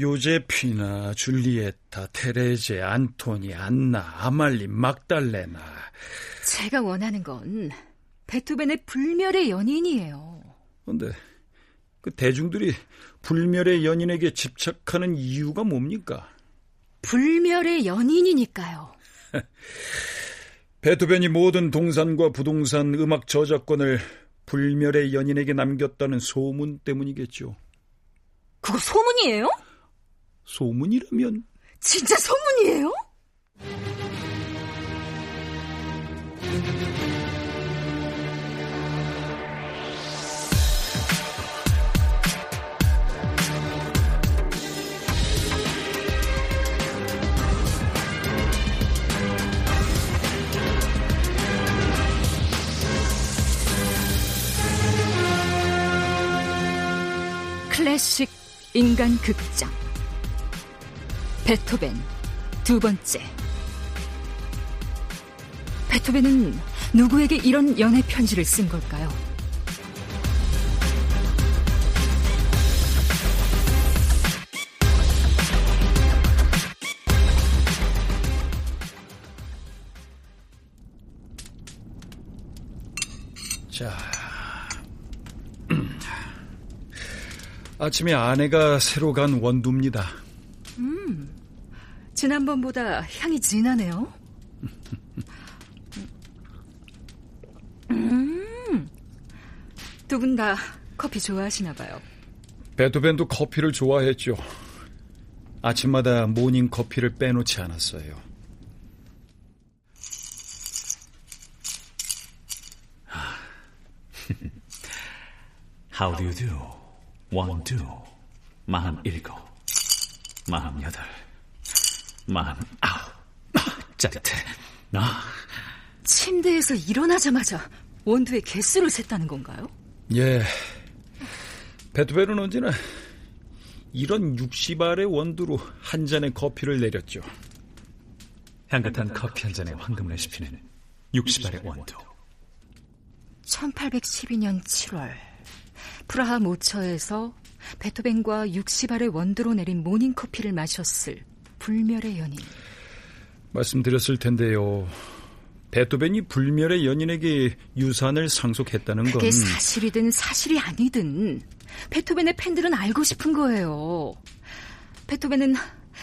요제피나, 줄리에타, 테레제, 안토니, 안나, 아말리, 막달레나. 제가 원하는 건 베토벤의 불멸의 연인이에요. 근데 그 대중들이 불멸의 연인에게 집착하는 이유가 뭡니까? 불멸의 연인이니까요. 베토벤이 모든 동산과 부동산 음악 저작권을 불멸의 연인에게 남겼다는 소문 때문이겠죠. 그거 소문이에요? 소문이라면 진짜 소문이에요? 클래식 인간 극장 베토벤 두 번째 베토벤은 누구에게 이런 연애 편지를 쓴 걸까요? 자, 아침에 아내가 새로 간 원두입니다. 음, 지난번보다 향이 진하네요. 음, 두 분 다 커피 좋아하시나 봐요. 베토벤도 커피를 좋아했죠. 아침마다 모닝 커피를 빼놓지 않았어요. How do you do? one, two, 마흔 일곱, 마흔 여덟, 마흔 아홉, 짜릿해. 나 침대에서 일어나자마자 원두의 개수를 셌다는 건가요? 예. 베토벤은 언제나 이런 60알의 원두로 한 잔의 커피를 내렸죠. 향긋한 커피 한 잔에 황금을 씹히는 60알의 원두. 1812년 7월 프라하 모처에서 베토벤과 60알의 원두로 내린 모닝커피를 마셨을 불멸의 연인. 말씀드렸을 텐데요. 베토벤이 불멸의 연인에게 유산을 상속했다는 건 그게 사실이든 사실이 아니든 베토벤의 팬들은 알고 싶은 거예요. 베토벤은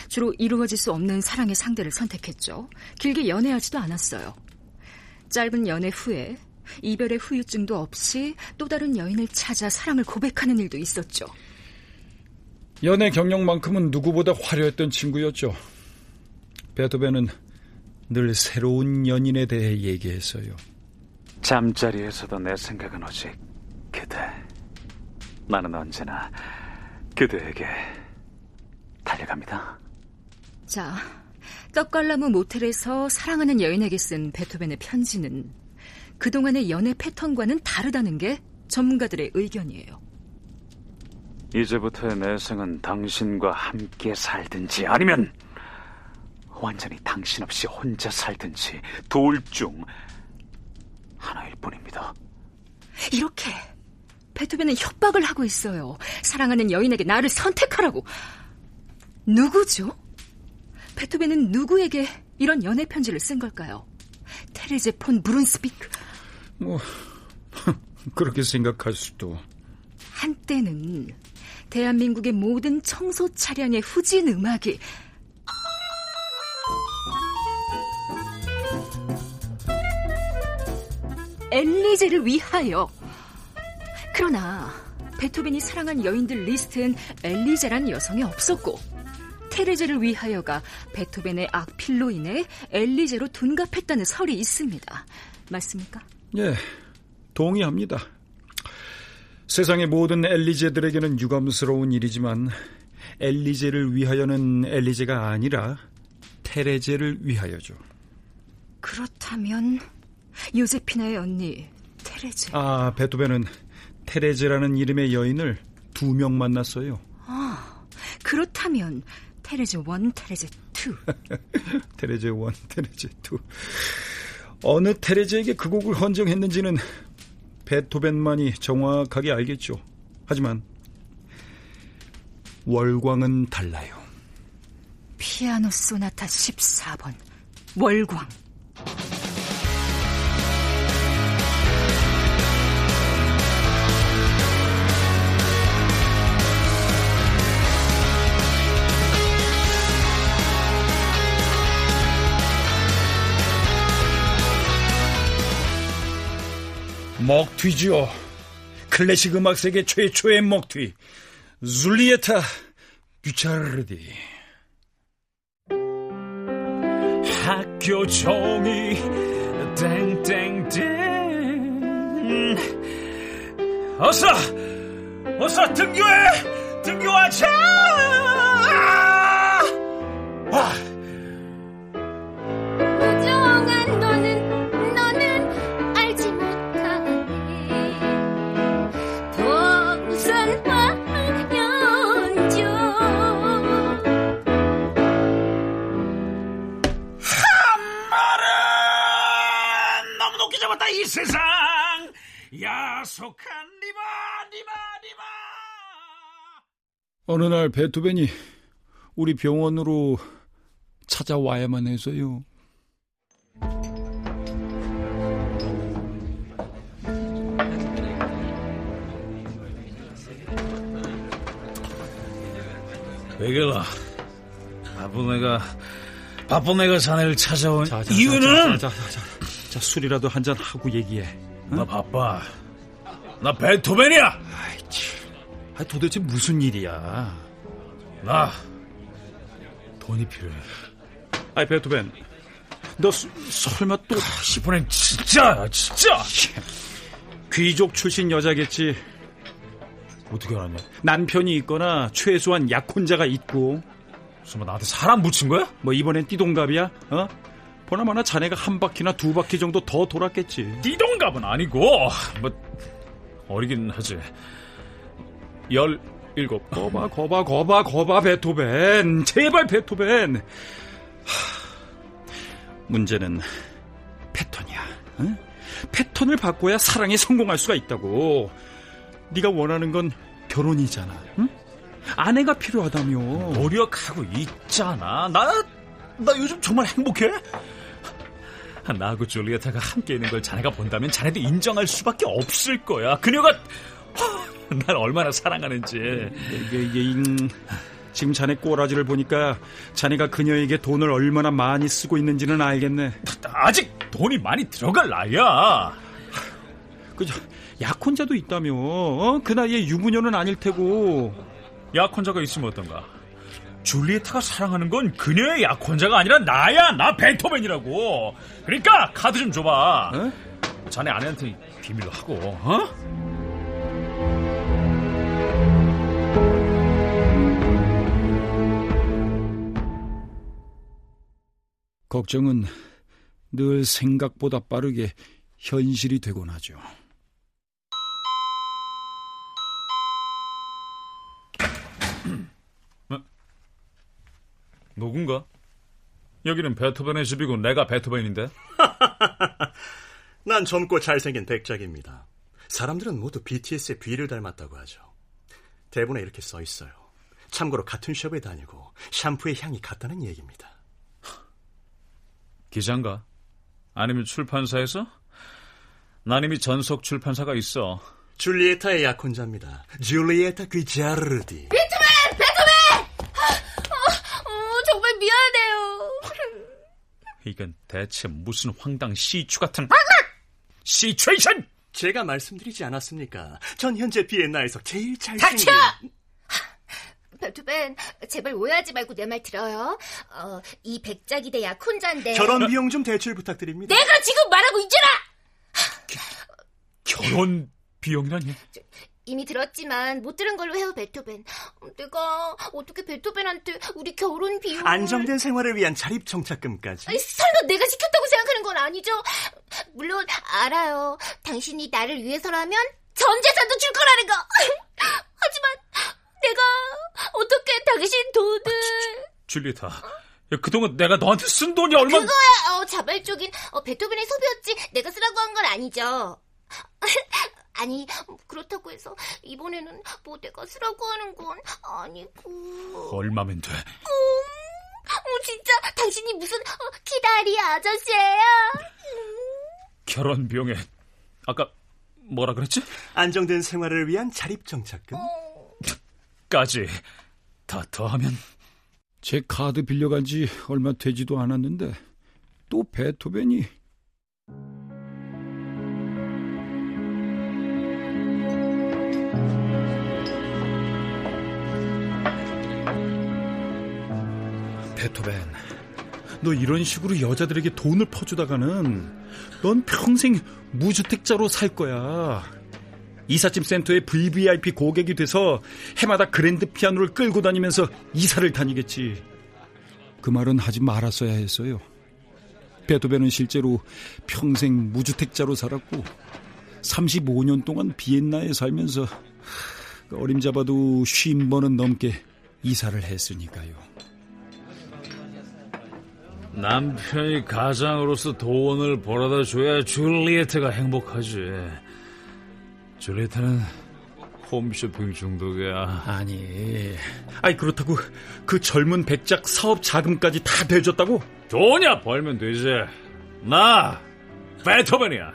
주로 이루어질 수 없는 사랑의 상대를 선택했죠. 길게 연애하지도 않았어요. 짧은 연애 후에 이별의 후유증도 없이 또 다른 여인을 찾아 사랑을 고백하는 일도 있었죠. 연애 경력만큼은 누구보다 화려했던 친구였죠. 베토벤은 늘 새로운 연인에 대해 얘기했어요. 잠자리에서도 내 생각은 오직 그대. 나는 언제나 그대에게 달려갑니다. 자, 떡갈나무 모텔에서 사랑하는 여인에게 쓴 베토벤의 편지는 그동안의 연애 패턴과는 다르다는 게 전문가들의 의견이에요. 이제부터의 내 생은 당신과 함께 살든지 아니면 완전히 당신 없이 혼자 살든지 둘 중 하나일 뿐입니다. 이렇게 베토벤은 협박을 하고 있어요. 사랑하는 여인에게 나를 선택하라고. 누구죠? 베토벤은 누구에게 이런 연애 편지를 쓴 걸까요? 테레제 폰 브룬스비크? 뭐 그렇게 생각할 수도. 한때는 대한민국의 모든 청소 차량의 후진 음악이 엘리제를 위하여. 그러나 베토벤이 사랑한 여인들 리스트엔 엘리제란 여성이 없었고 테레제를 위하여가 베토벤의 악필로 인해 엘리제로 둔갑했다는 설이 있습니다. 맞습니까? 예, 동의합니다. 세상의 모든 엘리제들에게는 유감스러운 일이지만 엘리제를 위하여는 엘리제가 아니라 테레제를 위하여죠. 그렇다면 요제피나의 언니 테레제. 아, 베토벤은 테레제라는 이름의 여인을 두 명 만났어요. 아, 그렇다면 테레제 1, 테레제 2. 테레제 1, 테레제 2. 어느 테레제에게 그 곡을 헌정했는지는 베토벤만이 정확하게 알겠죠. 하지만 월광은 달라요. 피아노 소나타 14번 월광 먹튀지요. 클래식 음악 세계 최초의 먹튀. 줄리에타 귀차르디. 학교 종이 땡땡땡 어서 어서 등교해 등교하자 와. 세상 야속한 리바 리바 리바 어느 날 베토벤이 우리 병원으로 찾아와야만 해서요. 왜그러 바쁜 애가 바쁜 애가 자네를 찾아온 자, 자, 이유는 자, 자, 술이라도 한 잔 하고 얘기해. 응? 나 바빠. 나 베토벤이야. 아이, 아, 도대체 무슨 일이야? 나 돈이 필요해. 아이 베토벤, 너 수, 설마 또 아, 이번엔 진짜 진짜 귀족 출신 여자겠지? 어떻게 알았냐? 남편이 있거나 최소한 약혼자가 있고. 설마 나한테 사람 붙인 거야? 뭐 이번엔 띠동갑이야? 어? 보나마나 자네가 한 바퀴나 두 바퀴 정도 더 돌았겠지. 띠동갑은 아니고 뭐 어리긴 하지. 열 일곱. 거봐 거봐 거봐 거봐 베토벤. 제발 베토벤. 하, 문제는 패턴이야. 응? 패턴을 바꿔야 사랑에 성공할 수가 있다고. 네가 원하는 건 결혼이잖아. 응? 아내가 필요하다며. 노력하고 있잖아. 나, 나 요즘 정말 행복해. 나하고 줄리에타가 함께 있는 걸 자네가 본다면 자네도 인정할 수밖에 없을 거야. 그녀가 날 얼마나 사랑하는지. 이게, 이게, 음, 지금 자네 꼬라지를 보니까 자네가 그녀에게 돈을 얼마나 많이 쓰고 있는지는 알겠네. 아직 돈이 많이 들어갈 나이야. 그저 약혼자도 있다며. 어? 그 나이에 유부녀는 아닐 테고. 약혼자가 있으면 어떤가? 줄리에타가 사랑하는 건 그녀의 약혼자가 아니라 나야 나 베토벤이라고 그러니까 카드 좀 줘봐 어? 자네 아내한테 비밀로 하고 어? 걱정은 늘 생각보다 빠르게 현실이 되곤 하죠. 누군가? 여기는 베토벤의 집이고 내가 베토벤인데? 난 젊고 잘생긴 백작입니다. 사람들은 모두 BTS의 비를 닮았다고 하죠. 대본에 이렇게 써 있어요. 참고로 같은 숍에 다니고 샴푸의 향이 같다는 얘기입니다. 기자인가? 아니면 출판사에서? 난 이미 전속 출판사가 있어. 줄리에타의 약혼자입니다. 줄리에타 귀자르디. 이건 대체 무슨 황당 시추 같은 시츄에이션! 제가 말씀드리지 않았습니까? 전 현재 비엔나에서 제일 잘생긴... 닥쳐! 베토벤, 제발 오해하지 말고 내 말 들어요. 어, 이 백작이 대 약혼자인데... 결혼 비용 좀 대출 부탁드립니다. 내가 지금 말하고 있잖아! 결혼 비용이라니? 이미 들었지만 못 들은 걸로 해요, 베토벤. 내가 어떻게 베토벤한테 우리 결혼 비용 안정된 생활을 위한 자립 정착금까지. 아니, 설마 내가 시켰다고 생각하는 건 아니죠? 물론 알아요. 당신이 나를 위해서라면 전 재산도 줄 거라는 거. 하지만 내가 어떻게 당신 돈을 줄리타. 그동안 내가 너한테 쓴 돈이 얼마? 그거야. 어, 자발적인 어, 베토벤의 소비였지. 내가 쓰라고 한 건 아니죠. 아니 그렇다고 해서 이번에는 뭐 내가 쓰라고 하는 건 아니고 얼마면 돼? 음, 어, 진짜 당신이 무슨 어, 기다리 아저씨예요? 결혼 비용에 아까 뭐라 그랬지? 안정된 생활을 위한 자립 정착금? 까지 다 더하면 제 카드 빌려간 지 얼마 되지도 않았는데 또 베토벤이 베토벤 너 이런 식으로 여자들에게 돈을 퍼주다가는 넌 평생 무주택자로 살 거야. 이삿짐 센터의 VVIP 고객이 돼서 해마다 그랜드 피아노를 끌고 다니면서 이사를 다니겠지. 그 말은 하지 말았어야 했어요. 베토벤은 실제로 평생 무주택자로 살았고 35년 동안 비엔나에 살면서 어림잡아도 50번은 넘게 이사를 했으니까요. 남편이 가장으로서 돈을 벌어다 줘야 줄리에트가 행복하지. 줄리에트는 홈쇼핑 중독이야. 아니, 아니 그렇다고 그 젊은 백작 사업 자금까지 다 대줬다고? 돈이야 벌면 되지. 나 베토벤이야.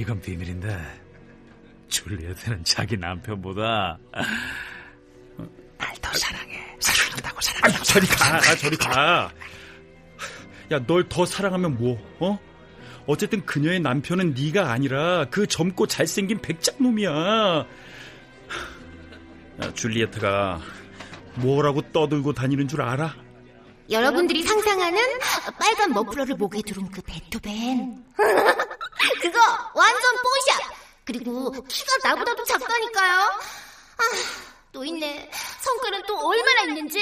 이건 비밀인데 줄리에트는 자기 남편보다 날더 사랑해. 사랑한다고 사랑해. 아니, 저리 가, 아, 저리 가. 야, 널 더 사랑하면 뭐? 어? 어쨌든 그녀의 남편은 네가 아니라 그 젊고 잘생긴 백작놈이야. 야, 줄리에트가 뭐라고 떠들고 다니는 줄 알아? 여러분들이 상상하는 빨간 머플러를 목에 두른 그 베토벤. 그거 완전 뽀샤. 그리고 키가 나보다도 작다니까요. 아, 또 있네. 성깔은 또 얼마나 있는지.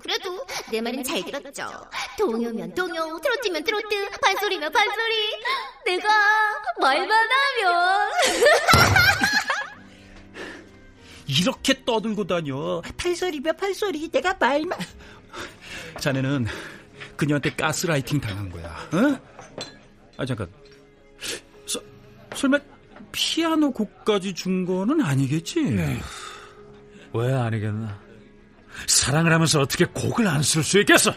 그래도 내 말은 잘 들었죠. 동요면 동요, 트로트면 트로트, 반소리면 반소리. 내가 말만 하면. 이렇게 떠들고 다녀. 팔소리며 팔소리 내가 말만 자네는 그녀한테 가스라이팅 당한 거야. 어? 아 잠깐. 서, 설마 피아노 곡까지 준 거는 아니겠지? 왜 아니겠나? 사랑을 하면서 어떻게 곡을 안 쓸 수 있겠어?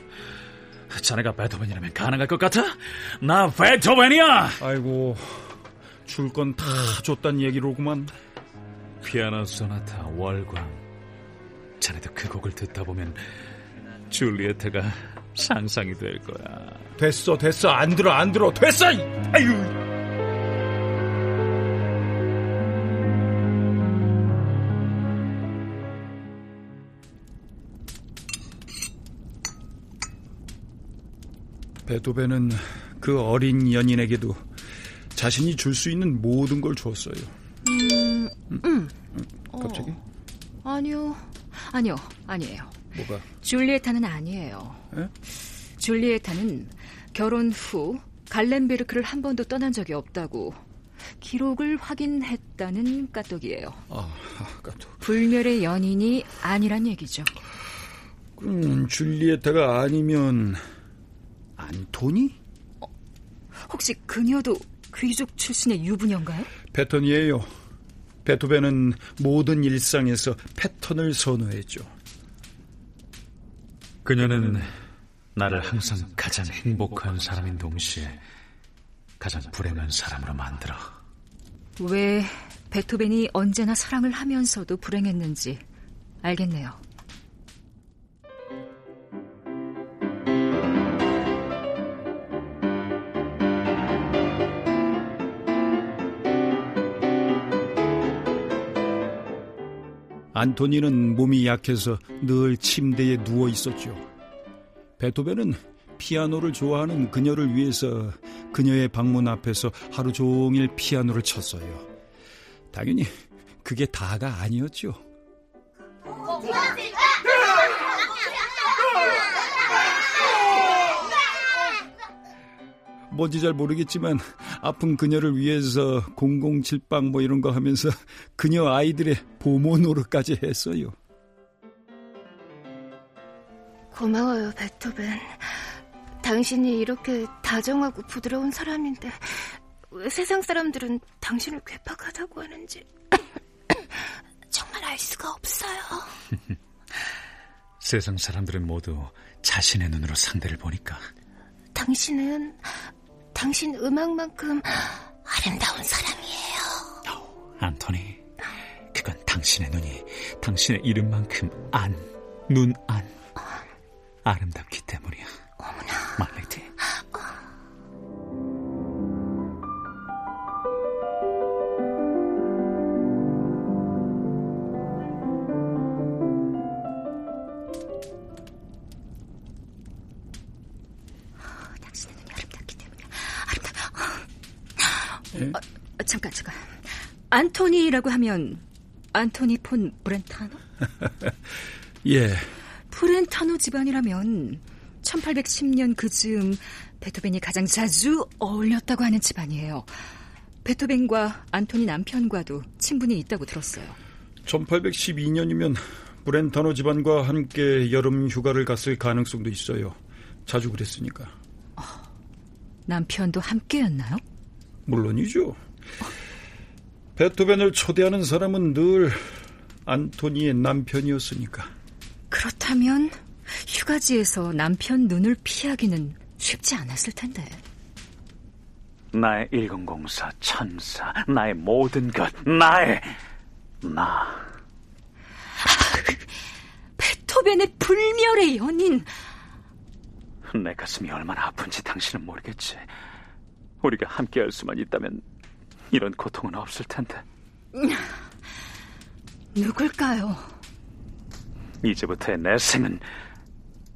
자네가 베토벤이라면 가능할 것 같아? 나 베토벤이야! 아이고 줄 건 다 줬단 얘기로구만. 피아노 소나타 월광. 자네도 그 곡을 듣다 보면 줄리에트가 상상이 될 거야. 됐어 됐어 안 들어 안 들어 됐어. 아유. 베토벤은 그 어린 연인에게도 자신이 줄 수 있는 모든 걸 줬어요. 음, 음. 갑자기? 어, 아니요, 아니요, 아니에요. 뭐가? 줄리에타는 아니에요. 에? 줄리에타는 결혼 후 갈렌베르크를 한 번도 떠난 적이 없다고 기록을 확인했다는 까똑이에요. 아, 까똑. 불멸의 연인이 아니란 얘기죠. 그럼 줄리에타가 아니면 안토니? 혹시 그녀도 귀족 출신의 유부녀인가요? 패턴이에요. 베토벤은 모든 일상에서 패턴을 선호했죠. 그녀는 나를 항상 가장 행복한 사람인 동시에 가장 불행한 사람으로 만들어. 왜 베토벤이 언제나 사랑을 하면서도 불행했는지 알겠네요. 안토니는 몸이 약해서 늘 침대에 누워 있었죠. 베토벤은 피아노를 좋아하는 그녀를 위해서 그녀의 방문 앞에서 하루 종일 피아노를 쳤어요. 당연히 그게 다가 아니었죠. 뭔지 잘 모르겠지만 아픈 그녀를 위해서 007방 뭐 이런 거 하면서 그녀 아이들의 보모 노릇까지 했어요. 고마워요, 베토벤. 당신이 이렇게 다정하고 부드러운 사람인데 왜 세상 사람들은 당신을 괴팍하다고 하는지 정말 알 수가 없어요. 세상 사람들은 모두 자신의 눈으로 상대를 보니까 당신은 당신 음악만큼 아름다운 사람이에요. 안토니, 그건 당신의 눈이 당신의 이름만큼 안, 눈 안, 아름답기 때문이야. 어머나. 말레티. 안토니라고 하면 안토니 폰 브렌타노? 예, 브렌타노 집안이라면 1810년 그 즈음 베토벤이 가장 자주 어울렸다고 하는 집안이에요. 베토벤과 안토니 남편과도 친분이 있다고 들었어요. 1812년이면 브렌타노 집안과 함께 여름 휴가를 갔을 가능성도 있어요. 자주 그랬으니까. 남편도 함께였나요? 물론이죠. 베토벤을 초대하는 사람은 늘 안토니의 남편이었으니까. 그렇다면 휴가지에서 남편 눈을 피하기는 쉽지 않았을 텐데. 나의 1004 천사, 나의 모든 것, 나의 나. 베토벤의 불멸의 연인. 내 가슴이 얼마나 아픈지 당신은 모르겠지. 우리가 함께할 수만 있다면 이런 고통은 없을 텐데. 누굴까요? 이제부터의 내 생은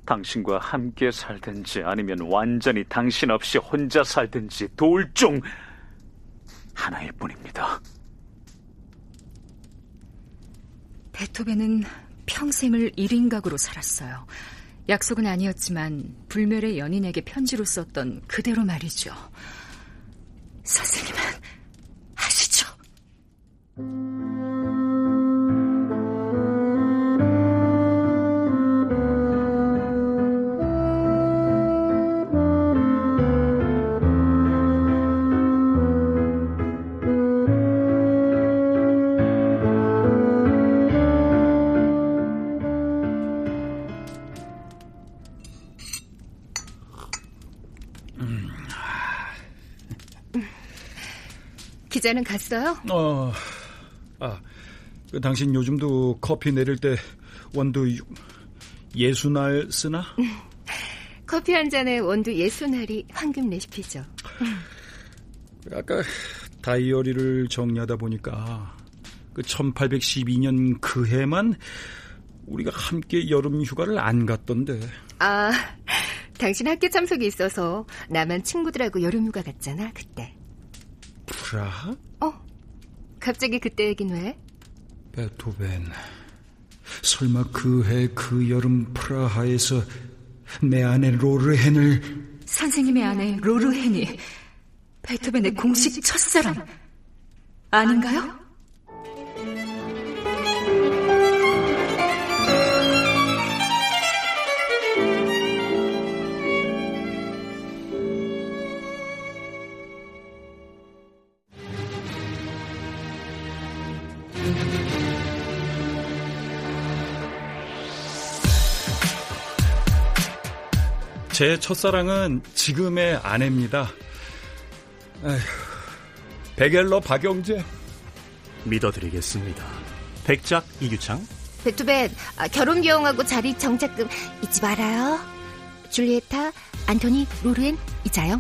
당신과 함께 살든지 아니면 완전히 당신 없이 혼자 살든지 둘중 하나일 뿐입니다. 베토벤은 평생을 1인각으로 살았어요. 약속은 아니었지만 불멸의 연인에게 편지로 썼던 그대로 말이죠. 선생님은? 기자는 갔어요? 어, 아, 그 당신 요즘도 커피 내릴 때 원두 유- 예순알 쓰나? 커피 한 잔에 원두 예순알이 황금 레시피죠. 아까 다이어리를 정리하다 보니까 그 1812년 그 해만 우리가 함께 여름 휴가를 안 갔던데. 아, 당신 학교 참석이 있어서 나만 친구들하고 여름 휴가 갔잖아, 그때. 프라하? 어? 갑자기 그때 얘긴 왜? 베토벤. 설마 그 해 그 여름 프라하에서 내 아내 로르헨을 선생님의 아내 로르헨이 베토벤의 공식 첫사랑 아닌가요? 제 첫사랑은 지금의 아내입니다. 아휴, 베겔러 박영재. 믿어드리겠습니다. 백작 이규창, 베토벤, 아, 결혼 비용하고 자리 정착금 잊지 말아요. 줄리에타, 안토니, 로르엔, 이자영.